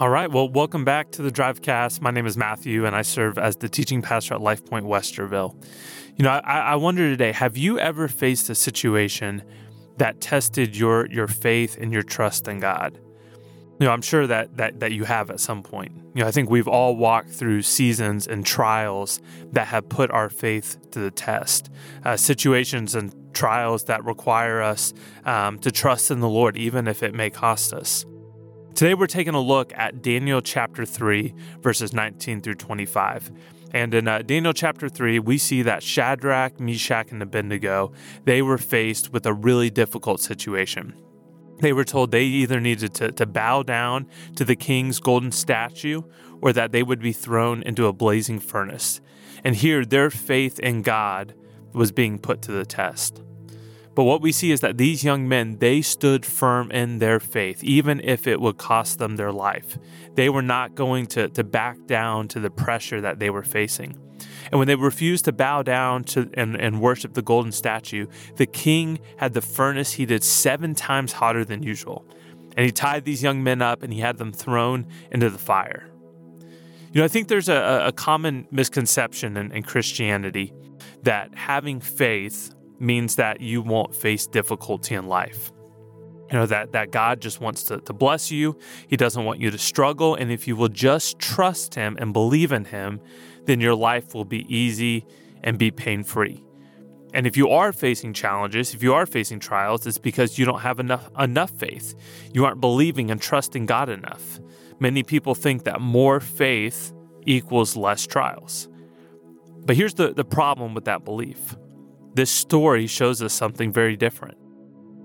All right. Well, welcome back to the Drivecast. My name is Matthew, and I serve as the teaching pastor at Life Point Westerville. You know, I, I wonder today have you ever faced a situation that tested your, your faith and your trust in God? You know, I'm sure that, that that you have at some point. You know, I think we've all walked through seasons and trials that have put our faith to the test. Uh, situations and trials that require us um, to trust in the Lord, even if it may cost us. Today, we're taking a look at Daniel chapter 3, verses 19 through 25. And in uh, Daniel chapter 3, we see that Shadrach, Meshach, and Abednego, they were faced with a really difficult situation. They were told they either needed to, to bow down to the king's golden statue or that they would be thrown into a blazing furnace. And here, their faith in God was being put to the test. But what we see is that these young men, they stood firm in their faith, even if it would cost them their life. They were not going to, to back down to the pressure that they were facing. And when they refused to bow down to and, and worship the golden statue, the king had the furnace heated seven times hotter than usual. And he tied these young men up and he had them thrown into the fire. You know, I think there's a, a common misconception in, in Christianity that having faith means that you won't face difficulty in life. You know, that, that God just wants to, to bless you. He doesn't want you to struggle. And if you will just trust Him and believe in Him, then your life will be easy and be pain free. And if you are facing challenges, if you are facing trials, it's because you don't have enough enough faith. You aren't believing and trusting God enough. Many people think that more faith equals less trials. But here's the, the problem with that belief. This story shows us something very different.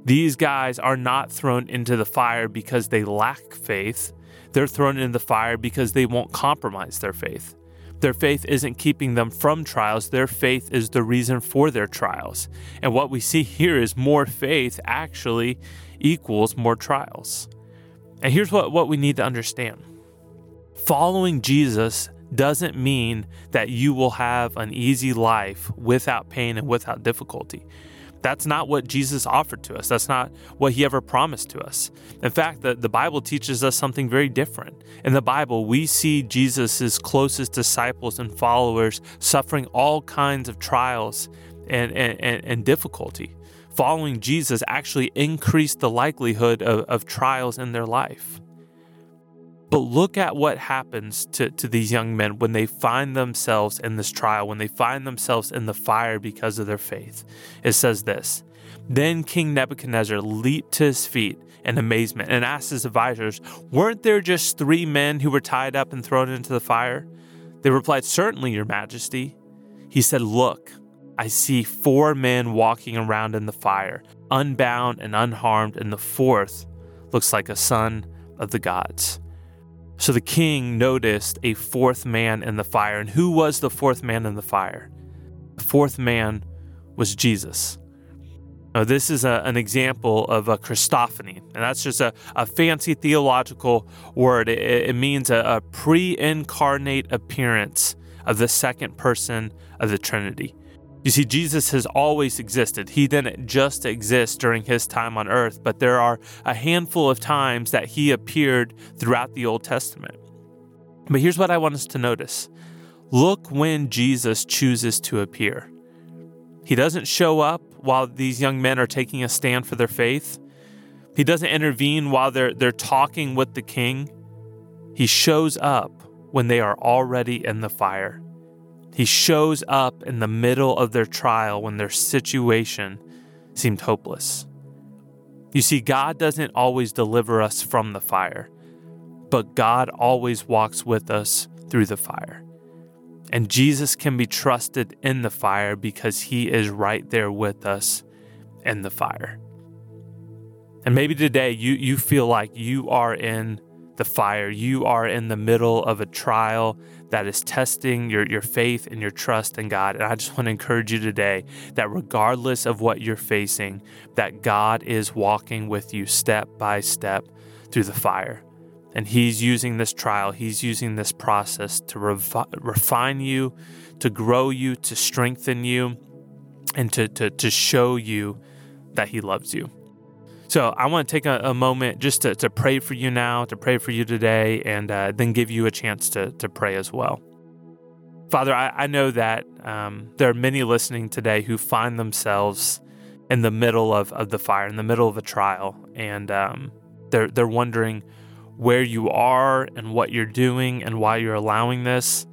These guys are not thrown into the fire because they lack faith. They're thrown into the fire because they won't compromise their faith. Their faith isn't keeping them from trials, their faith is the reason for their trials. And what we see here is more faith actually equals more trials. And here's what, what we need to understand following Jesus doesn't mean that you will have an easy life without pain and without difficulty. That's not what Jesus offered to us. That's not what he ever promised to us. In fact, the, the Bible teaches us something very different. In the Bible, we see Jesus' closest disciples and followers suffering all kinds of trials and, and, and difficulty. Following Jesus actually increased the likelihood of, of trials in their life. But look at what happens to, to these young men when they find themselves in this trial, when they find themselves in the fire because of their faith. It says this Then King Nebuchadnezzar leaped to his feet in amazement and asked his advisors, Weren't there just three men who were tied up and thrown into the fire? They replied, Certainly, Your Majesty. He said, Look, I see four men walking around in the fire, unbound and unharmed, and the fourth looks like a son of the gods. So the king noticed a fourth man in the fire. And who was the fourth man in the fire? The fourth man was Jesus. Now, this is a, an example of a Christophany, and that's just a, a fancy theological word. It, it means a, a pre incarnate appearance of the second person of the Trinity. You see, Jesus has always existed. He didn't just exist during his time on earth, but there are a handful of times that he appeared throughout the Old Testament. But here's what I want us to notice look when Jesus chooses to appear. He doesn't show up while these young men are taking a stand for their faith. He doesn't intervene while they're, they're talking with the king. He shows up when they are already in the fire. He shows up in the middle of their trial when their situation seemed hopeless. You see, God doesn't always deliver us from the fire, but God always walks with us through the fire. And Jesus can be trusted in the fire because he is right there with us in the fire. And maybe today you, you feel like you are in the fire. You are in the middle of a trial that is testing your, your faith and your trust in God. And I just want to encourage you today that regardless of what you're facing, that God is walking with you step by step through the fire. And He's using this trial, He's using this process to revi- refine you, to grow you, to strengthen you, and to, to, to show you that He loves you. So I want to take a, a moment just to, to pray for you now, to pray for you today, and uh, then give you a chance to, to pray as well. Father, I, I know that um, there are many listening today who find themselves in the middle of, of the fire, in the middle of a trial, and um, they're, they're wondering where you are and what you're doing and why you're allowing this.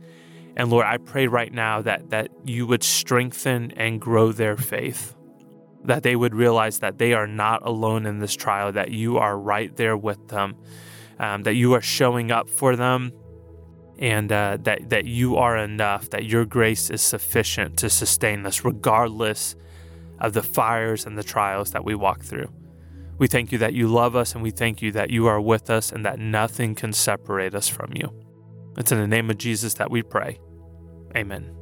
And Lord, I pray right now that, that you would strengthen and grow their faith that they would realize that they are not alone in this trial, that you are right there with them, um, that you are showing up for them, and uh, that, that you are enough, that your grace is sufficient to sustain us, regardless of the fires and the trials that we walk through. We thank you that you love us, and we thank you that you are with us, and that nothing can separate us from you. It's in the name of Jesus that we pray. Amen.